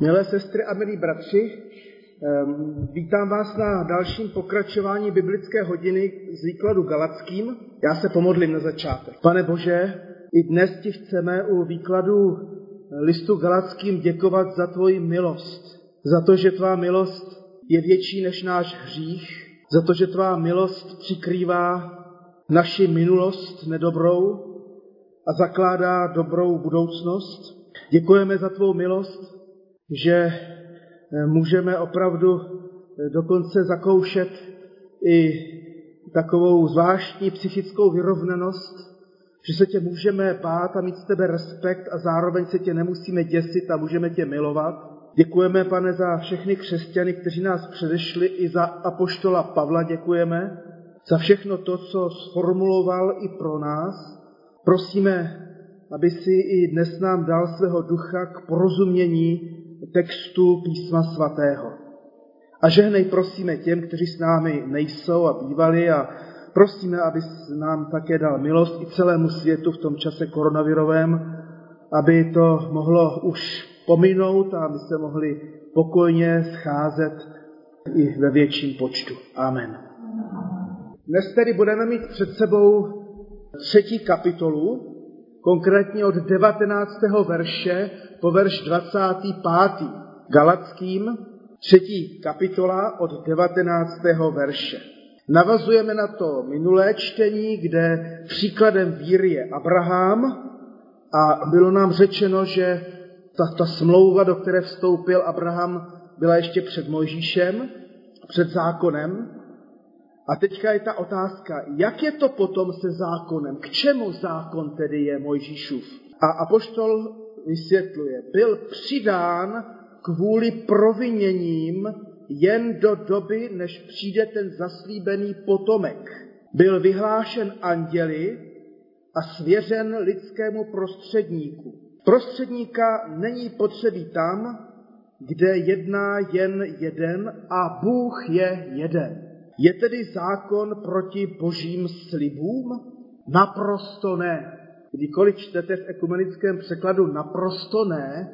Milé sestry a milí bratři, ehm, vítám vás na dalším pokračování biblické hodiny z výkladu Galackým. Já se pomodlím na začátek. Pane Bože, i dnes ti chceme u výkladu listu Galackým děkovat za tvoji milost. Za to, že tvá milost je větší než náš hřích. Za to, že tvá milost přikrývá naši minulost nedobrou a zakládá dobrou budoucnost. Děkujeme za tvou milost, že eh, můžeme opravdu eh, dokonce zakoušet i takovou zvláštní psychickou vyrovnanost, že se tě můžeme bát a mít z tebe respekt a zároveň se tě nemusíme děsit a můžeme tě milovat. Děkujeme, pane, za všechny křesťany, kteří nás předešli, i za apoštola Pavla děkujeme, za všechno to, co sformuloval i pro nás. Prosíme, aby si i dnes nám dal svého ducha k porozumění textu písma svatého. A žehnej prosíme těm, kteří s námi nejsou a bývali a prosíme, aby nám také dal milost i celému světu v tom čase koronavirovém, aby to mohlo už pominout a aby se mohli pokojně scházet i ve větším počtu. Amen. Dnes tedy budeme mít před sebou třetí kapitolu, konkrétně od 19. verše po verš 25. Galackým, třetí kapitola od 19. verše. Navazujeme na to minulé čtení, kde příkladem víry je Abraham a bylo nám řečeno, že ta, ta smlouva, do které vstoupil Abraham, byla ještě před Mojžíšem, před zákonem. A teďka je ta otázka, jak je to potom se zákonem? K čemu zákon tedy je Mojžíšův? A apoštol vysvětluje, byl přidán kvůli proviněním jen do doby, než přijde ten zaslíbený potomek. Byl vyhlášen anděli a svěřen lidskému prostředníku. Prostředníka není potřebí tam, kde jedná jen jeden a Bůh je jeden. Je tedy zákon proti božím slibům? Naprosto ne. Kdykoliv čtete v ekumenickém překladu naprosto ne,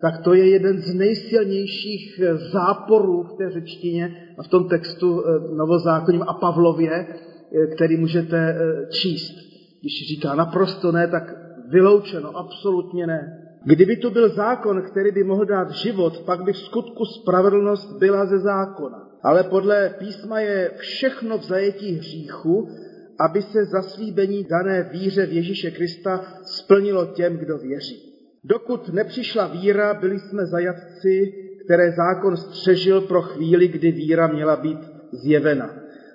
tak to je jeden z nejsilnějších záporů v té řečtině a v tom textu eh, novozákonním a Pavlově, eh, který můžete eh, číst. Když říká naprosto ne, tak vyloučeno, absolutně ne. Kdyby to byl zákon, který by mohl dát život, pak by v skutku spravedlnost byla ze zákona. Ale podle písma je všechno v zajetí hříchu, aby se zaslíbení dané víře v Ježíše Krista splnilo těm, kdo věří. Dokud nepřišla víra, byli jsme zajatci, které zákon střežil pro chvíli, kdy víra měla být zjevena.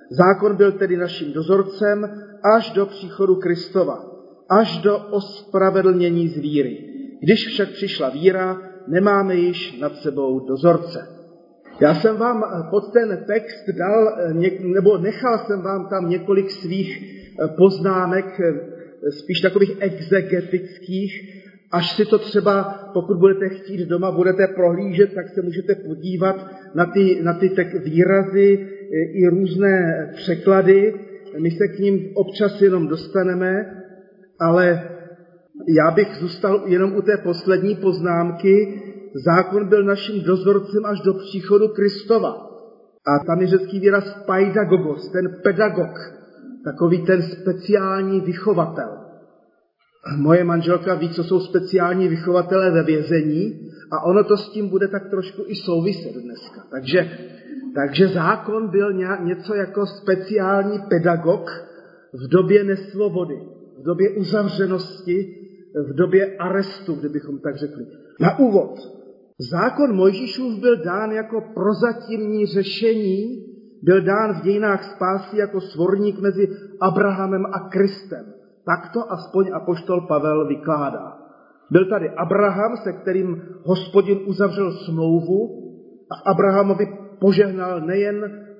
Zákon byl tedy naším dozorcem až do příchodu Kristova, až do ospravedlnění z víry. Když však přišla víra, nemáme již nad sebou dozorce. Já jsem vám eh, pod ten text dal, eh, nebo nechal jsem vám tam několik svých eh, poznámek, spíš takových exegetických, až si to třeba, pokud budete chtít doma, budete prohlížet, tak se můžete podívat na ty, na ty tak výrazy i různé překlady. My se k ním občas jenom dostaneme, ale já bych zůstal jenom u té poslední poznámky, zákon byl naším dozorcem až do příchodu Kristova. A tam je řecký výraz paidagogos, ten pedagog, takový ten speciální vychovatel. Moje manželka ví, co jsou speciální vychovatelé ve vězení a ono to s tím bude tak trošku i souviset dneska. Takže, takže zákon byl něco jako speciální pedagog v době nesvobody, v době uzavřenosti, v době arestu, kdybychom tak řekli. Na úvod, Zákon Mojžíšův byl dán jako prozatímní řešení, byl dán v dějinách spásy jako svorník mezi Abrahamem a Kristem. Tak to aspoň apoštol Pavel vykládá. Byl tady Abraham, se kterým hospodin uzavřel smlouvu a Abrahamovi požehnal nejen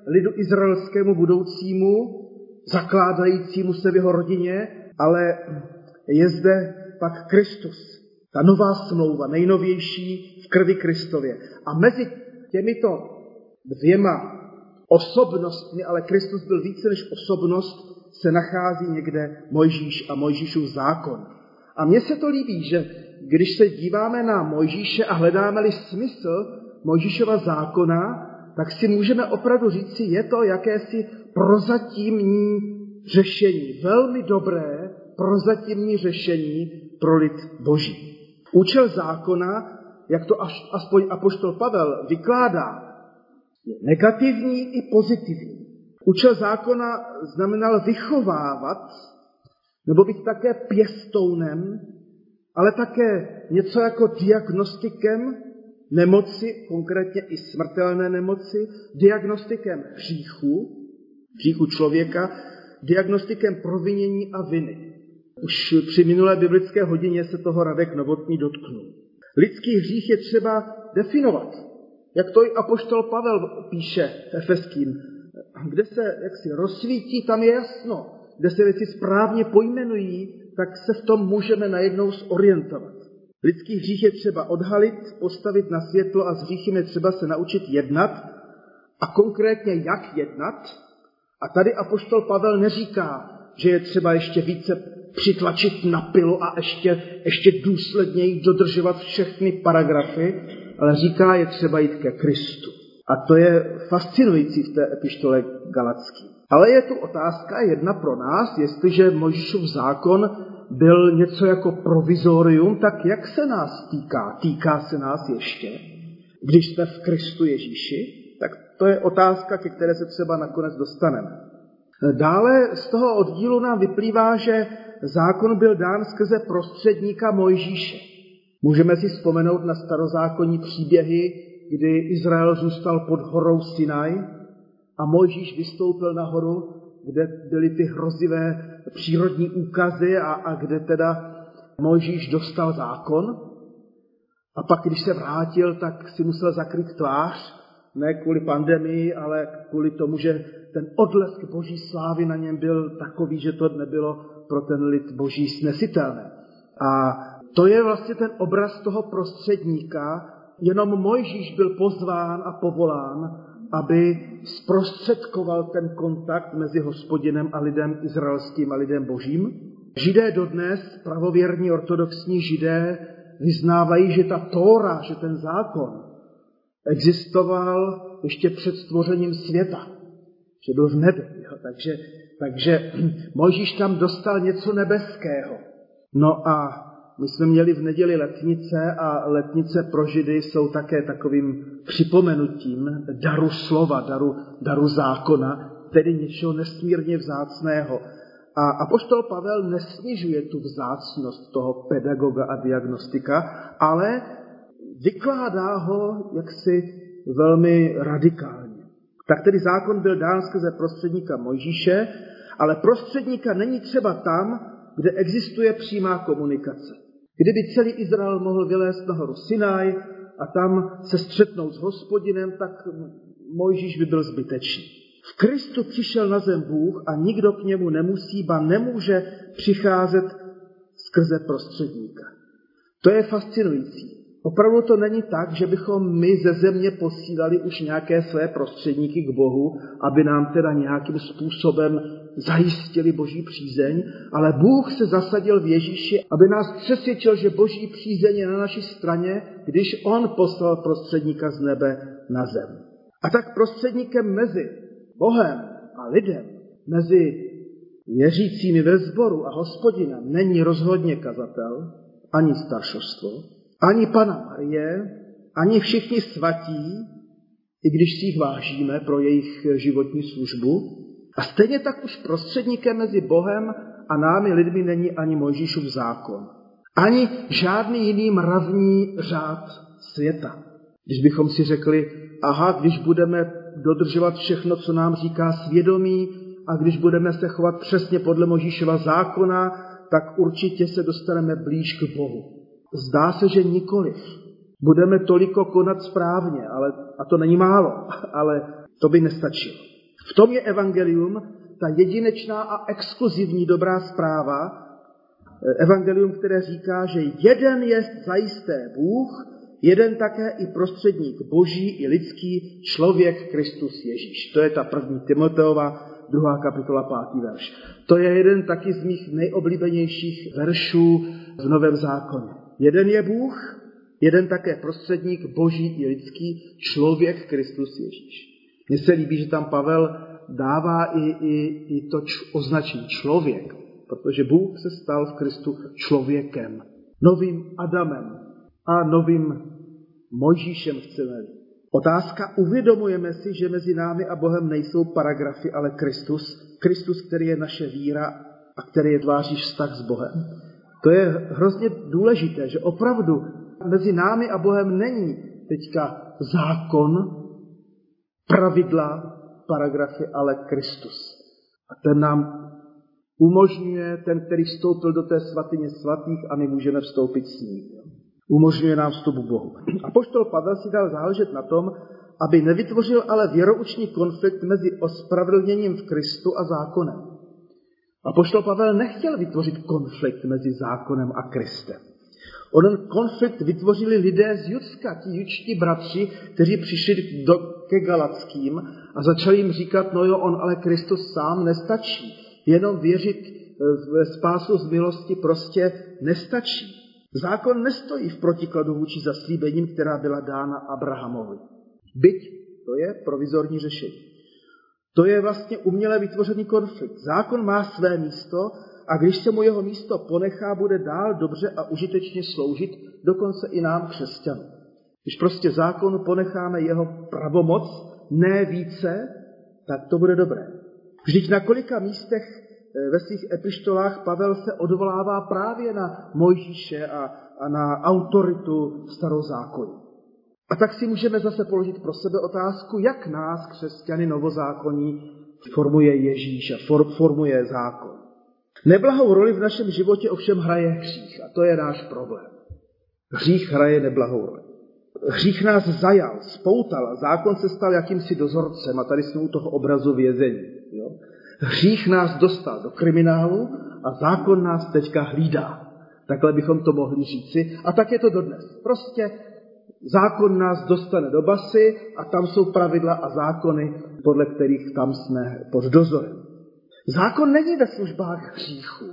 lidu izraelskému budoucímu, zakládajícímu se v jeho rodině, ale je zde pak Kristus, ta nová smlouva, nejnovější v krvi Kristově. A mezi těmito dvěma osobnostmi, ale Kristus byl více než osobnost, se nachází někde Mojžíš a Mojžíšův zákon. A mně se to líbí, že když se díváme na Mojžíše a hledáme-li smysl Mojžíšova zákona, tak si můžeme opravdu říci, je to jakési prozatímní řešení, velmi dobré prozatímní řešení pro lid boží. Účel zákona, jak to až, aspoň apoštol Pavel vykládá, je negativní i pozitivní. Účel zákona znamenal vychovávat, nebo být také pěstounem, ale také něco jako diagnostikem nemoci, konkrétně i smrtelné nemoci, diagnostikem hříchu, hříchu člověka, diagnostikem provinění a viny. Už při minulé biblické hodině se toho Radek Novotný dotknul. Lidský hřích je třeba definovat. Jak to i apoštol Pavel píše Efeským. Kde se jaksi rozsvítí, tam je jasno. Kde se věci správně pojmenují, tak se v tom můžeme najednou zorientovat. Lidský hřích je třeba odhalit, postavit na světlo a s hříchem je třeba se naučit jednat a konkrétně jak jednat. A tady apoštol Pavel neříká, že je třeba ještě více přitlačit na pilu a ještě, ještě důsledněji dodržovat všechny paragrafy, ale říká, je třeba jít ke Kristu. A to je fascinující v té epištole Galacký. Ale je tu otázka jedna pro nás, jestliže Mojžíšův zákon byl něco jako provizorium, tak jak se nás týká? Týká se nás ještě? Když jsme v Kristu Ježíši? Tak to je otázka, ke které se třeba nakonec dostaneme. Dále z toho oddílu nám vyplývá, že zákon byl dán skrze prostředníka Mojžíše. Můžeme si vzpomenout na starozákonní příběhy, kdy Izrael zůstal pod horou Sinaj a Mojžíš vystoupil nahoru, kde byly ty hrozivé přírodní úkazy a, a kde teda Mojžíš dostal zákon. A pak, když se vrátil, tak si musel zakryt tvář, ne kvůli pandemii, ale kvůli tomu, že ten odlesk boží slávy na něm byl takový, že to nebylo pro ten lid boží snesitelné. A to je vlastně ten obraz toho prostředníka, jenom Mojžíš byl pozván a povolán, aby zprostředkoval ten kontakt mezi hospodinem a lidem izraelským a lidem božím. Židé dodnes, pravověrní ortodoxní židé, vyznávají, že ta Tóra, že ten zákon existoval ještě před stvořením světa, že byl v nebi. Takže, takže Mojžíš tam dostal něco nebeského. No a my jsme měli v neděli letnice a letnice pro židy jsou také takovým připomenutím daru slova, daru, daru zákona, tedy něčeho nesmírně vzácného. A apoštol Pavel nesnižuje tu vzácnost toho pedagoga a diagnostika, ale vykládá ho jaksi velmi radikálně. Tak tedy zákon byl dán skrze prostředníka Mojžíše, ale prostředníka není třeba tam, kde existuje přímá komunikace. Kdyby celý Izrael mohl vylézt nahoru Sinaj a tam se střetnout s hospodinem, tak Mojžíš by byl zbytečný. V Kristu přišel na zem Bůh a nikdo k němu nemusí, ba nemůže přicházet skrze prostředníka. To je fascinující. Opravdu to není tak, že bychom my ze země posílali už nějaké své prostředníky k Bohu, aby nám teda nějakým způsobem zajistili boží přízeň, ale Bůh se zasadil v Ježíši, aby nás přesvědčil, že boží přízeň je na naší straně, když On poslal prostředníka z nebe na zem. A tak prostředníkem mezi Bohem a lidem, mezi věřícími ve sboru a hospodinem není rozhodně kazatel, ani staršostvo, ani Pana Marie, ani všichni svatí, i když si jich vážíme pro jejich životní službu. A stejně tak už prostředníkem mezi Bohem a námi lidmi není ani Mojžíšův zákon. Ani žádný jiný mravní řád světa. Když bychom si řekli, aha, když budeme dodržovat všechno, co nám říká svědomí, a když budeme se chovat přesně podle Možíšova zákona, tak určitě se dostaneme blíž k Bohu. Zdá se, že nikoliv. Budeme toliko konat správně, ale, a to není málo, ale to by nestačilo. V tom je evangelium, ta jedinečná a exkluzivní dobrá zpráva, evangelium, které říká, že jeden je zajisté Bůh, jeden také i prostředník boží i lidský člověk Kristus Ježíš. To je ta první Timoteova, druhá kapitola, pátý verš. To je jeden taky z mých nejoblíbenějších veršů v Novém zákoně. Jeden je Bůh, jeden také prostředník boží i lidský, člověk Kristus Ježíš. Mně se líbí, že tam Pavel dává i, i, i to č, označení člověk, protože Bůh se stal v Kristu člověkem, novým Adamem a novým Mojžíšem chceme Otázka, uvědomujeme si, že mezi námi a Bohem nejsou paragrafy, ale Kristus, Kristus, který je naše víra a který je tváří vztah s Bohem. To je hrozně důležité, že opravdu mezi námi a Bohem není teďka zákon, pravidla, paragrafy, ale Kristus. A ten nám umožňuje, ten, který vstoupil do té svatyně svatých a my můžeme vstoupit s ním. Umožňuje nám vstup k Bohu. A poštol Pavel si dal záležet na tom, aby nevytvořil ale věroučný konflikt mezi ospravedlněním v Kristu a zákonem. A poštol Pavel nechtěl vytvořit konflikt mezi zákonem a Kristem. Onen konflikt vytvořili lidé z Judska, ti jučtí bratři, kteří přišli do, ke Galackým a začali jim říkat, no jo, on ale Kristus sám nestačí. Jenom věřit eh, v spásu z milosti prostě nestačí. Zákon nestojí v protikladu vůči zaslíbením, která byla dána Abrahamovi. Byť to je provizorní řešení. To je vlastně uměle vytvořený konflikt. Zákon má své místo a když se mu jeho místo ponechá, bude dál dobře a užitečně sloužit, dokonce i nám křesťanům. Když prostě zákonu ponecháme jeho pravomoc, ne více, tak to bude dobré. Vždyť na kolika místech eh, ve svých epištolách Pavel se odvolává právě na Mojžíše a, a na autoritu starozákonní. A tak si můžeme zase položit pro sebe otázku, jak nás, křesťany novozákonní, formuje Ježíš a for, formuje zákon. Neblahou roli v našem životě ovšem hraje hřích a to je náš problém. Hřích hraje neblahou roli. Hřích nás zajal, spoutal a zákon se stal jakýmsi dozorcem a tady jsme u toho obrazu vězení. Jo? Hřích nás dostal do kriminálu a zákon nás teďka hlídá. Takhle bychom to mohli říci. A tak je to dodnes. Prostě zákon nás dostane do basy a tam jsou pravidla a zákony, podle kterých tam jsme pod dozorem. Zákon není ve službách hříchu,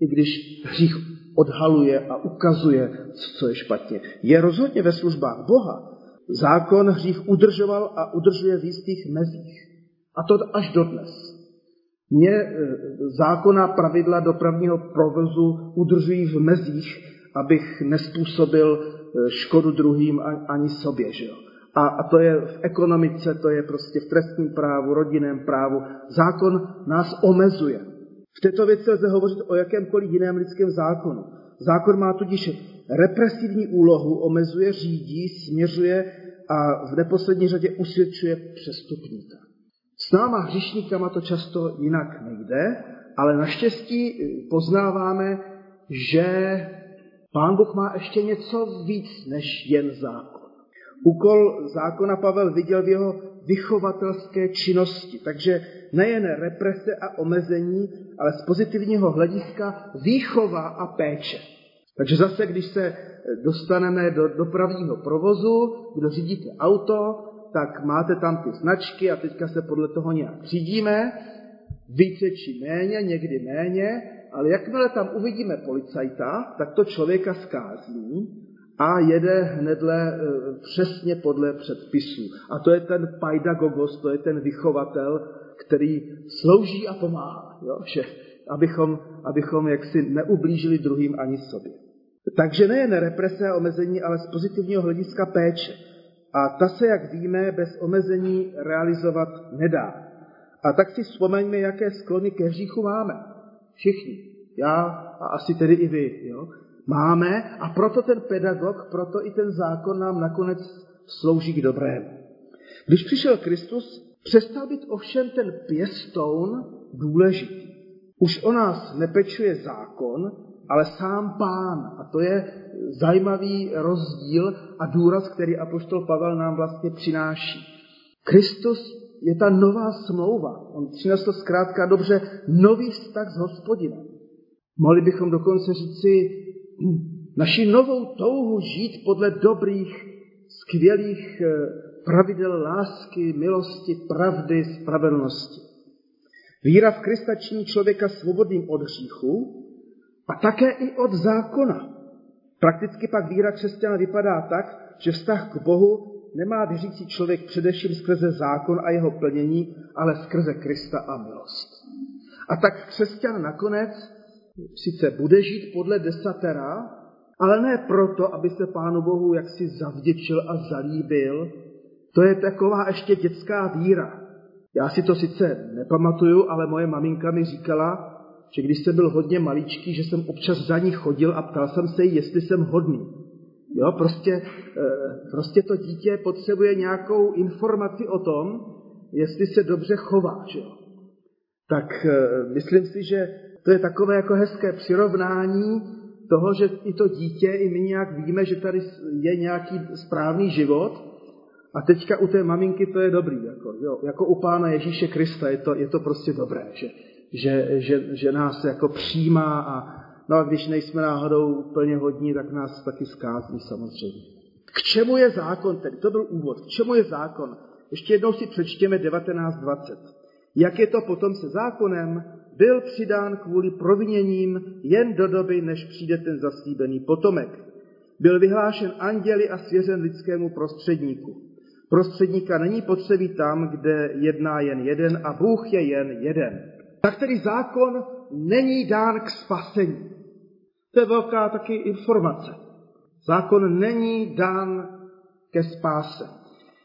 i když hřích odhaluje a ukazuje, co je špatně. Je rozhodně ve službách Boha. Zákon hřích udržoval a udržuje v jistých mezích. A to až dodnes. Mě e, zákona pravidla dopravního provozu udržují v mezích, abych nespůsobil škodu druhým ani sobě. Že jo? A, a to je v ekonomice, to je prostě v trestním právu, rodinném právu. Zákon nás omezuje. V této věci lze hovořit o jakémkoliv jiném lidském zákonu. Zákon má tudíž represivní úlohu, omezuje, řídí, směřuje a v neposlední řadě usvědčuje přestupníka. S náma hřišníkama to často jinak nejde, ale naštěstí poznáváme, že Pán Bůh má ještě něco víc než jen zákon. Úkol zákona Pavel viděl v jeho vychovatelské činnosti, takže nejen represe a omezení, ale z pozitivního hlediska výchova a péče. Takže zase, když se dostaneme do dopravního provozu, kdo řídíte auto, tak máte tam ty značky a teďka se podle toho nějak řídíme, více či méně, někdy méně, ale jakmile tam uvidíme policajta, tak to člověka skázní a jede hnedle e, přesně podle předpisů. A to je ten paidagogos, to je ten vychovatel, který slouží a pomáhá, jo? Že, abychom, abychom jaksi neublížili druhým ani sobě. Takže nejen represe a omezení, ale z pozitivního hlediska péče. A ta se, jak víme, bez omezení realizovat nedá. A tak si vzpomeňme, jaké sklony ke hříchu máme. Všichni. Já a asi tedy i vy. Jo? máme a proto ten pedagog, proto i ten zákon nám nakonec slouží k dobrému. Když přišel Kristus, přestal být ovšem ten pěstoun důležitý. Už o nás nepečuje zákon, ale sám pán. A to je zajímavý rozdíl a důraz, který apoštol Pavel nám vlastně přináší. Kristus je ta nová smlouva. On přinesl zkrátka dobře nový vztah s hospodinem. Mohli bychom dokonce říci naši novou touhu žít podle dobrých, skvělých eh, pravidel lásky, milosti, pravdy, spravedlnosti. Víra v Krista činí člověka svobodným od hříchu a také i od zákona. Prakticky pak víra křesťana vypadá tak, že vztah k Bohu nemá věřící člověk především skrze zákon a jeho plnění, ale skrze Krista a milost. A tak křesťan nakonec sice bude žít podle desatera, ale ne proto, aby se Pánu Bohu jaksi zavděčil a zalíbil. To je taková ještě dětská víra. Já si to sice nepamatuju, ale moje maminka mi říkala, že když jsem byl hodně maličký, že jsem občas za ní chodil a ptal jsem se jí, jestli jsem hodný. Jo, prostě, eh, prostě to dítě potřebuje nějakou informaci o tom, jestli se dobře chová. Že? Tak eh, myslím si, že to je takové jako hezké přirovnání toho, že i to dítě, i my nějak víme, že tady je nějaký správný život. A teďka u té maminky to je dobrý, jako, jo, jako u Pána Ježíše Krista je to, je to prostě dobré, že, že, že, že nás jako přijímá a no a když nejsme náhodou úplně hodní, tak nás taky zkází samozřejmě. K čemu je zákon tedy? To byl úvod. K čemu je zákon? Ještě jednou si přečtěme 1920. Jak je to potom se zákonem? Byl přidán kvůli proviněním jen do doby, než přijde ten zaslíbený potomek. Byl vyhlášen anděli a svěřen lidskému prostředníku. Prostředníka není potřebí tam, kde jedná jen jeden a Bůh je jen jeden. Tak tedy zákon není dán k spasení. To je velká taky informace. Zákon není dán ke spáse.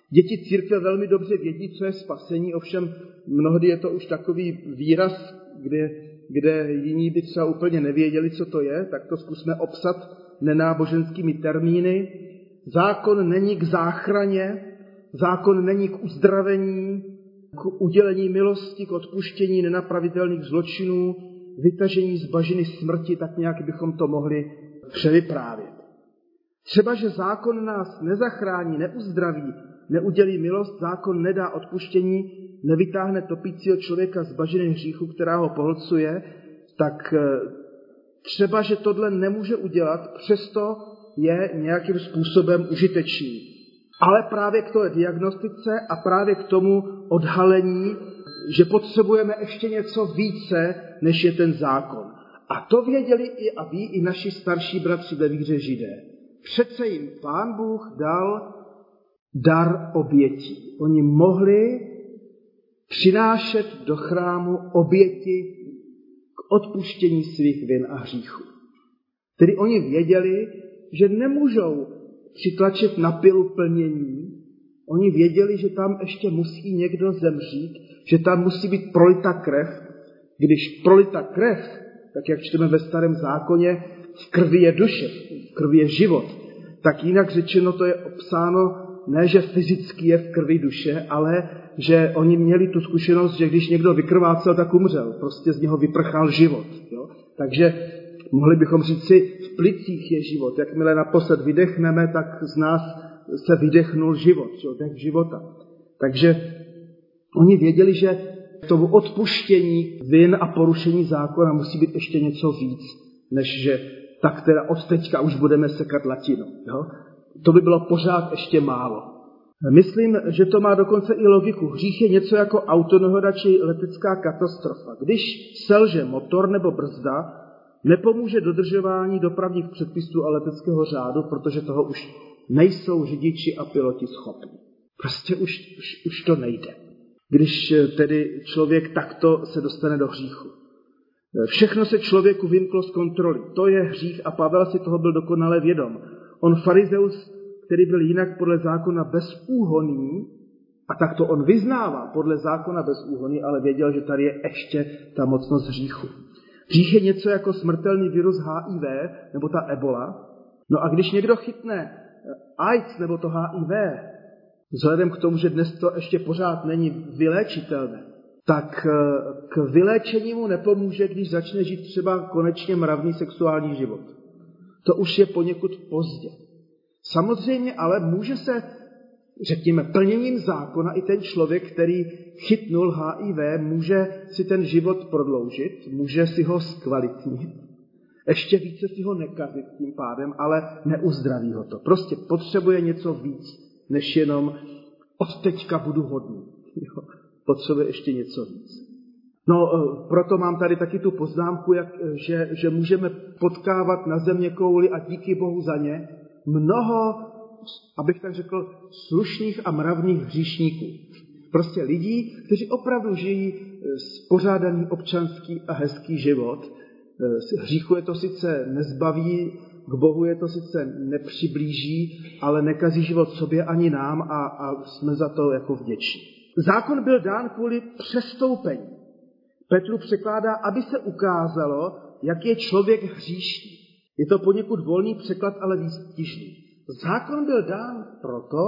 Děti církve velmi dobře vědí, co je spasení, ovšem mnohdy je to už takový výraz, kde, kde jiní by třeba úplně nevěděli, co to je, tak to zkusme obsat nenáboženskými termíny. Zákon není k záchraně, zákon není k uzdravení, k udělení milosti, k odpuštění nenapravitelných zločinů, vytažení z bažiny smrti, tak nějak bychom to mohli převyprávět. Třeba, že zákon nás nezachrání, neuzdraví, neudělí milost, zákon nedá odpuštění, nevytáhne topícího člověka z bažiny hříchu, která ho pohlcuje, tak eh, třeba, že tohle nemůže udělat, přesto je nějakým způsobem užitečný. Ale právě k té diagnostice a právě k tomu odhalení, že potřebujeme ještě něco více, než je ten zákon. A to věděli i a ví i naši starší bratři ve víře židé. Přece jim pán Bůh dal dar obětí. Oni mohli přinášet do chrámu oběti k odpuštění svých vin a hříchů. Tedy oni věděli, že nemůžou přitlačit na pilu plnění, oni věděli, že tam ještě musí někdo zemřít, že tam musí být prolita krev. Když prolita krev, tak jak čteme ve starém zákoně, v krvi je duše, v krvi je život, tak jinak řečeno to je obsáno ne, že fyzicky je v krvi duše, ale že oni měli tu zkušenost, že když někdo vykrvácel, tak umřel. Prostě z něho vyprchal život. Jo? Takže mohli bychom říct si, v plicích je život. Jakmile naposled vydechneme, tak z nás se vydechnul život, jo? dech života. Takže oni věděli, že k tomu odpuštění vin a porušení zákona musí být ještě něco víc, než že tak teda od teďka už budeme sekat latinu. Jo? To by bylo pořád ještě málo. Myslím, že to má dokonce i logiku. Hřích je něco jako autonehoda či letecká katastrofa. Když selže motor nebo brzda, nepomůže dodržování dopravních předpisů a leteckého řádu, protože toho už nejsou řidiči a piloti schopni. Prostě už, už, už to nejde. Když tedy člověk takto se dostane do hříchu. Všechno se člověku vymklo z kontroly. To je hřích a Pavel si toho byl dokonale vědom. On farizeus, který byl jinak podle zákona bezúhoný, a tak to on vyznává podle zákona bezúhoný, ale věděl, že tady je ještě ta mocnost hříchu. Hřích je něco jako smrtelný virus HIV nebo ta ebola. No a když někdo chytne AIDS nebo to HIV, vzhledem k tomu, že dnes to ještě pořád není vyléčitelné, tak eh, k vyléčení mu nepomůže, když začne žít třeba konečně mravný sexuální život. To už je poněkud pozdě. Samozřejmě ale může se, řekněme, plněním zákona i ten člověk, který chytnul HIV, může si ten život prodloužit, může si ho zkvalitnit, ještě více si ho nekazit tím pádem, ale neuzdraví ho to. Prostě potřebuje něco víc, než jenom od teďka budu hodný. Jo potřebuje ještě něco víc. No, eh, proto mám tady taky tu poznámku, jak, eh, že, že můžeme potkávat na země kouli a díky Bohu za ně mnoho, abych tak řekl, slušných a mravných hříšníků. Prostě lidí, kteří opravdu žijí spořádaný občanský a hezký život. Hříchu je to sice nezbaví, k Bohu je to sice nepřiblíží, ale nekazí život sobě ani nám a, a jsme za to jako vděční. Zákon byl dán kvůli přestoupení. Petru překládá, aby se ukázalo, jak je člověk hříšný. Je to poněkud volný překlad, ale výstižný. Zákon byl dán proto,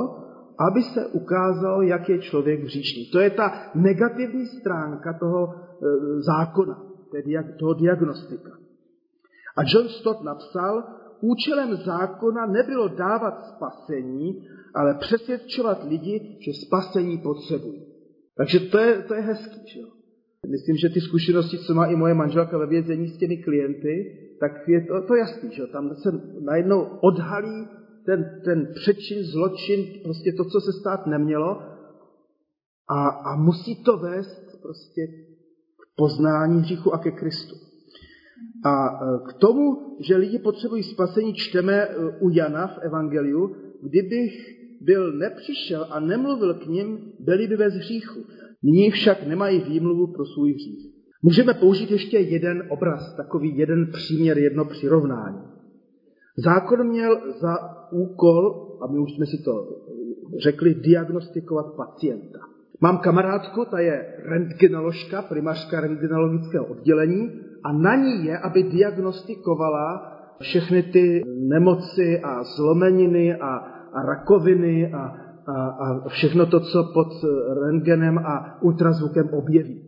aby se ukázalo, jak je člověk hříšný. To je ta negativní stránka toho e, zákona, toho diagnostika. A John Stott napsal, účelem zákona nebylo dávat spasení, ale přesvědčovat lidi, že spasení potřebují. Takže to je, to je hezký. Že jo? Myslím, že ty zkušenosti, co má i moje manželka ve vězení s těmi klienty, tak je to, to jasný, že jo? tam se najednou odhalí ten, ten přečin, zločin, prostě to, co se stát nemělo a, a musí to vést prostě k poznání hříchu a ke Kristu. A e, k tomu, že lidi potřebují spasení, čteme e, u Jana v Evangeliu, kdybych byl nepřišel a nemluvil k ním, byli by bez hříchu. Nyní však nemají výmluvu pro svůj hřích. Můžeme použít ještě jeden obraz, takový jeden příměr, jedno přirovnání. Zákon měl za úkol, a my už jsme si to řekli, diagnostikovat pacienta. Mám kamarádku, ta je rentgenoložka, primářka rentgenologického oddělení a na ní je, aby diagnostikovala všechny ty nemoci a zlomeniny a, a rakoviny a, a, a všechno to, co pod rentgenem a ultrazvukem objeví.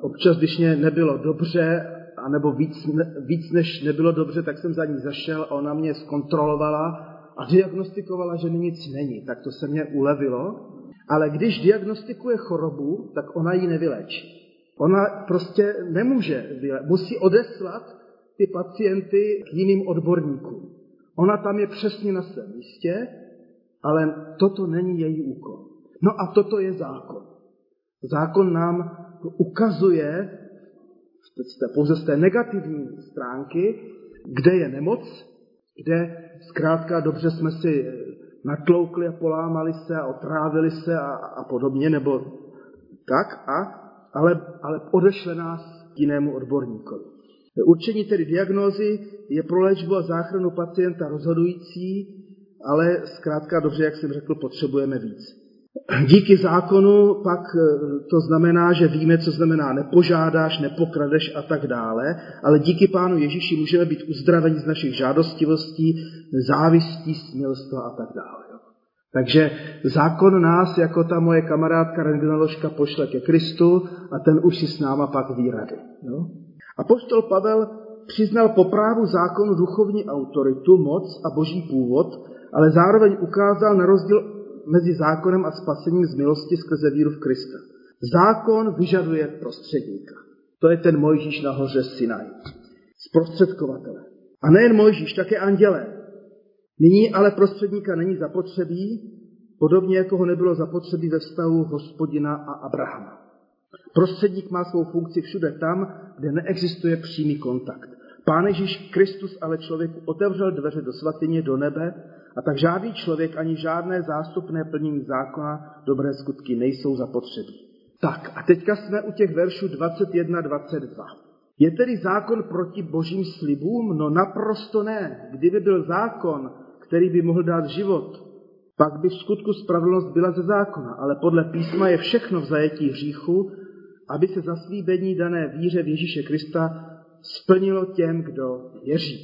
Občas, když mě nebylo dobře, anebo víc, víc než nebylo dobře, tak jsem za ní zašel a ona mě zkontrolovala a diagnostikovala, že nic není. Tak to se mě ulevilo. Ale když diagnostikuje chorobu, tak ona ji nevylečí. Ona prostě nemůže, musí odeslat ty pacienty k jiným odborníkům. Ona tam je přesně na svém místě, ale toto není její úkol. No a toto je zákon. Zákon nám ukazuje pouze z té negativní stránky, kde je nemoc, kde zkrátka dobře jsme si natloukli a polámali se a otrávili se a, a podobně, nebo tak, a ale, ale odešle nás k jinému odborníkovi. Určení tedy diagnózy je pro léčbu a záchranu pacienta rozhodující, ale zkrátka dobře, jak jsem řekl, potřebujeme víc. Díky zákonu pak e, to znamená, že víme, co znamená nepožádáš, nepokradeš a tak dále, ale díky Pánu Ježíši můžeme být uzdraveni z našich žádostivostí, závistí, smělstva a tak dále. Takže zákon nás, jako ta moje kamarádka rengenoložka, pošle ke Kristu a ten už si s náma pak ví rady. Jo? A poštol Pavel přiznal po právu zákonu duchovní autoritu, moc a boží původ, ale zároveň ukázal na rozdíl mezi zákonem a spasením z milosti skrze víru v Krista. Zákon vyžaduje prostředníka. To je ten Mojžíš na hoře Sinaj. Zprostředkovatele. A nejen Mojžíš, také andělé. Nyní ale prostředníka není zapotřebí, podobně jako ho nebylo zapotřebí ve vztahu hospodina a Abrahama. Prostředník má svou funkci všude tam, kde neexistuje přímý kontakt. Pán Ježíš Kristus ale člověku otevřel dveře do svatyně, do nebe, a tak žádný člověk ani žádné zástupné plnění zákona dobré skutky nejsou zapotřebí. Tak a teďka jsme u těch veršů 21-22. Je tedy zákon proti božím slibům? No naprosto ne. Kdyby byl zákon který by mohl dát život, pak by v skutku spravedlnost byla ze zákona, ale podle písma je všechno v zajetí hříchu, aby se zaslíbení dané víře v Ježíše Krista splnilo těm, kdo věří.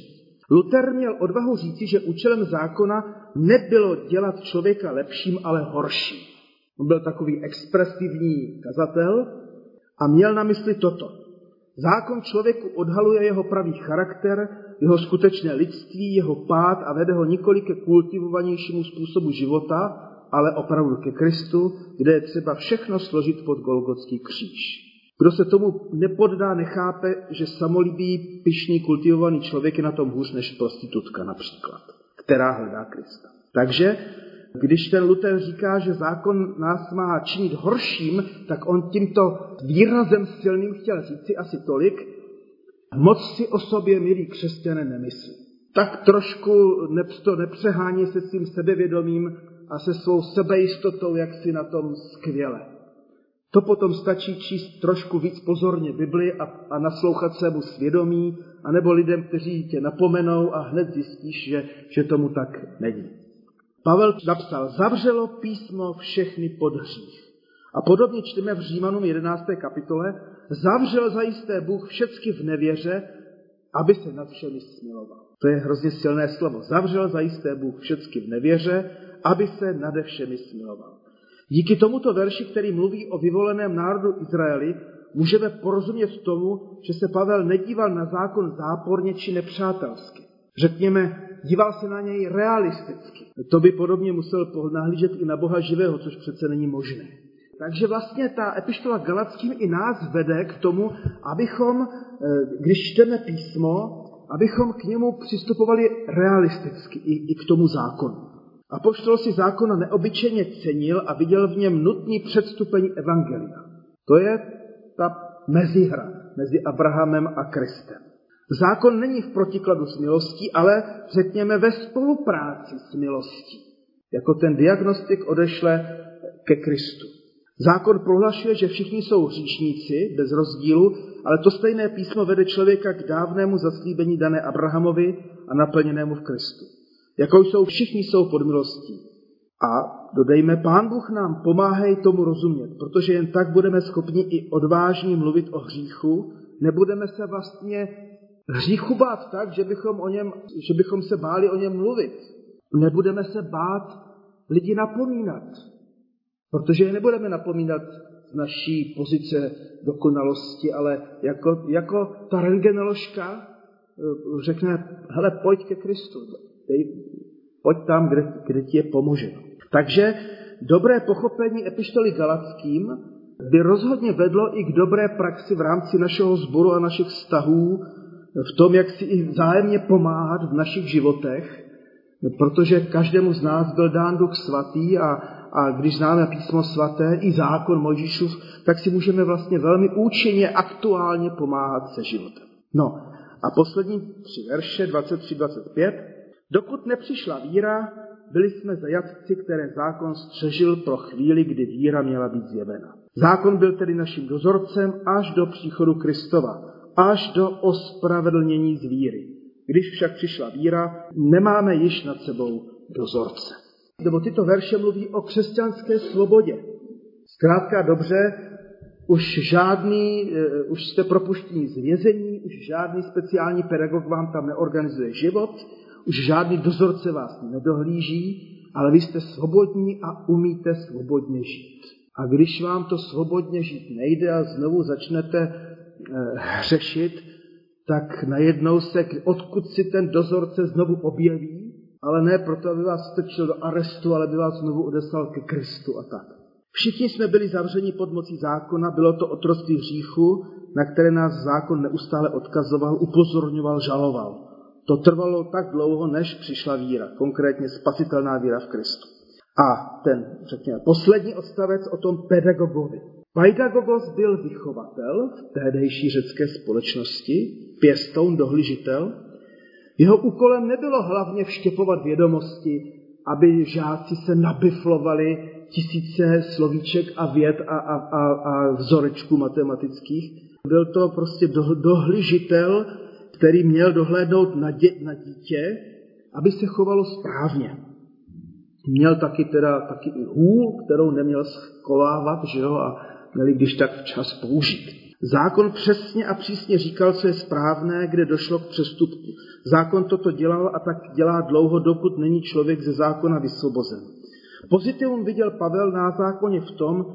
Luther měl odvahu říci, že účelem zákona nebylo dělat člověka lepším, ale horším. On byl takový expresivní kazatel a měl na mysli toto. Zákon člověku odhaluje jeho pravý charakter, jeho skutečné lidství, jeho pád a vede ho nikoli ke kultivovanějšímu způsobu života, ale opravdu ke Kristu, kde je třeba všechno složit pod Golgotský kříž. Kdo se tomu nepoddá, nechápe, že samolibý, pišný, kultivovaný člověk je na tom hůř než prostitutka například, která hledá Krista. Takže Když ten Luther říká, že zákon nás má činit horším, tak on tímto výrazem silným chtěl říci asi tolik, moc si o sobě, milí křesťané, nemyslí. Tak trošku to nepřehání se svým sebevědomím a se svou sebejistotou, jak si na tom skvěle. To potom stačí číst trošku víc pozorně Bibli a, a naslouchat svému svědomí, anebo lidem, kteří tě napomenou a hned zjistíš, že, že tomu tak není. Pavel napsal, zavřelo písmo všechny podhřích. A podobně čteme v Římanům 11. kapitole, zavřel zajisté Bůh všecky v nevěře, aby se nad všemi smiloval. To je hrozně silné slovo. Zavřel zajisté Bůh všecky v nevěře, aby se nade všemi smiloval. Díky tomuto verši, který mluví o vyvoleném národu Izraeli, můžeme porozumět tomu, že se Pavel nedíval na zákon záporně či nepřátelsky. Řekněme, díval se na něj realisticky. To by podobně musel nahlížet i na Boha živého, což přece není možné. Takže vlastně ta epištola Galackým i nás vede k tomu, abychom, eh, když čteme písmo, abychom k němu přistupovali realisticky i, i k tomu zákonu. Apoštol si zákona neobyčejně cenil a viděl v něm nutný předstupeň evangelia. To je ta mezihra mezi Abrahamem a Kristem. Zákon není v protikladu s milostí, ale řekněme ve spolupráci s milostí. Jako ten diagnostik odešle ke Kristu. Zákon prohlašuje, že všichni jsou hříšníci, bez rozdílu, ale to stejné písmo vede člověka k dávnému zaslíbení dané Abrahamovi a naplněnému v Kristu. Jakou jsou všichni jsou pod milostí. A dodejme, Pán Bůh nám pomáhej tomu rozumět, protože jen tak budeme schopni i odvážně mluvit o hříchu, nebudeme se vlastně hříchu bát tak, že bychom, o něm, že bychom se báli o něm mluvit. Nebudeme se bát lidi napomínat, protože je nebudeme napomínat z naší pozice dokonalosti, ale jako, jako ta rengenoložka eh, řekne, hele, pojď ke Kristu, dej, pojď tam, kde, kde ti je pomoženo. Takže dobré pochopení epištoly Galackým by rozhodně vedlo i k dobré praxi v rámci našeho sboru a našich vztahů, v tom, jak si i vzájemně pomáhat v našich životech, protože každému z nás byl dán Duch Svatý a, a když známe písmo svaté i zákon Mojžíšův, tak si můžeme vlastně velmi účinně, aktuálně pomáhat se životem. No a poslední tři verše, 23-25. Dokud nepřišla víra, byli jsme zajatci, které zákon střežil pro chvíli, kdy víra měla být zjevena. Zákon byl tedy naším dozorcem až do příchodu Kristova, až do ospravedlnění z víry. Když však přišla víra, nemáme již nad sebou dozorce. Nebo tyto verše mluví o křesťanské svobodě. Zkrátka dobře, už žádný, eh, už jste propuštěni z vězení, už žádný speciální pedagog vám tam neorganizuje život, už žádný dozorce vás nedohlíží, ale vy jste svobodní a umíte svobodně žít. A když vám to svobodně žít nejde a znovu začnete eh, hřešit, tak najednou se, odkud si ten dozorce znovu objeví, ale ne proto, aby vás strčil do arestu, ale by vás znovu odeslal ke Kristu a tak. Všichni jsme byli zavřeni pod mocí zákona, bylo to otroství hříchu, na které nás zákon neustále odkazoval, upozorňoval, žaloval. To trvalo tak dlouho, než přišla víra, konkrétně spasitelná víra v Kristu. A ten, řekněme, poslední odstavec o tom pedagogovi. Paidagogos byl vychovatel v téhdejší řecké společnosti, pěstoun, dohlížitel. Jeho úkolem nebylo hlavně vštěpovat vědomosti, aby žáci se nabiflovali tisíce slovíček a věd a, a, a, a vzorečků matematických. Byl to prostě do, dohlížitel který měl dohlédnout na, dě, na dítě, aby se chovalo správně. Měl taky teda taky i hůl, kterou neměl schovávat, že jo, a měli když tak včas použít. Zákon přesně a přísně říkal, co je správné, kde došlo k přestupku. Zákon toto dělal a tak dělá dlouho, dokud není člověk ze zákona vysvobozen. Pozitivum viděl Pavel na zákoně v tom,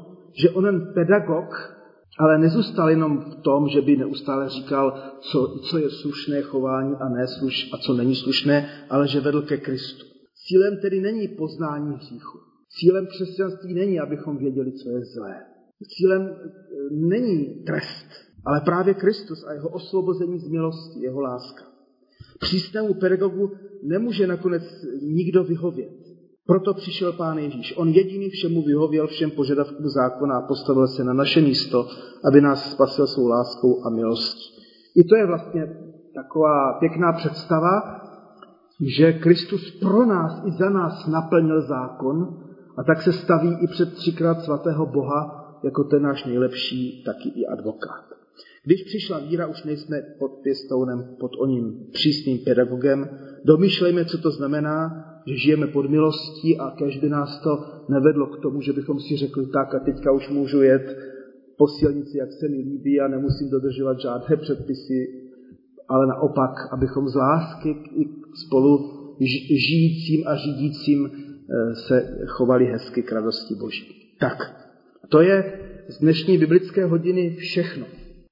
že onen pedagog ale nezůstal jenom v tom, že by neustále říkal, co, co je slušné chování a, ne sluš, a co není slušné, ale že vedl ke Kristu. Cílem tedy není poznání hříchu. Cílem křesťanství není, abychom věděli, co je zlé. Cílem e, není trest, ale právě Kristus a jeho osvobození z milosti, jeho láska. Přísnému pedagogu nemůže nakonec nikdo vyhovět. Proto přišel Pán Ježíš. On jediný všemu vyhověl všem požadavkům zákona a postavil se na naše místo, aby nás spasil svou láskou a milostí. I to je vlastně taková pěkná představa, že Kristus pro nás i za nás naplnil zákon a tak se staví i před třikrát svatého Boha jako ten náš nejlepší, taky i advokát. Když přišla víra, už nejsme pod pěstounem, pod oním přísným pedagogem. Domýšlejme, co to znamená, že žijeme pod milostí a každý nás to nevedlo k tomu, že bychom si řekli tak a teďka už můžu jet po silnici, jak se mi líbí a nemusím dodržovat žádné předpisy, ale naopak, abychom z lásky i spolu žijícím a řídícím eh, se chovali hezky k radosti Boží. Tak, to je z dnešní biblické hodiny všechno.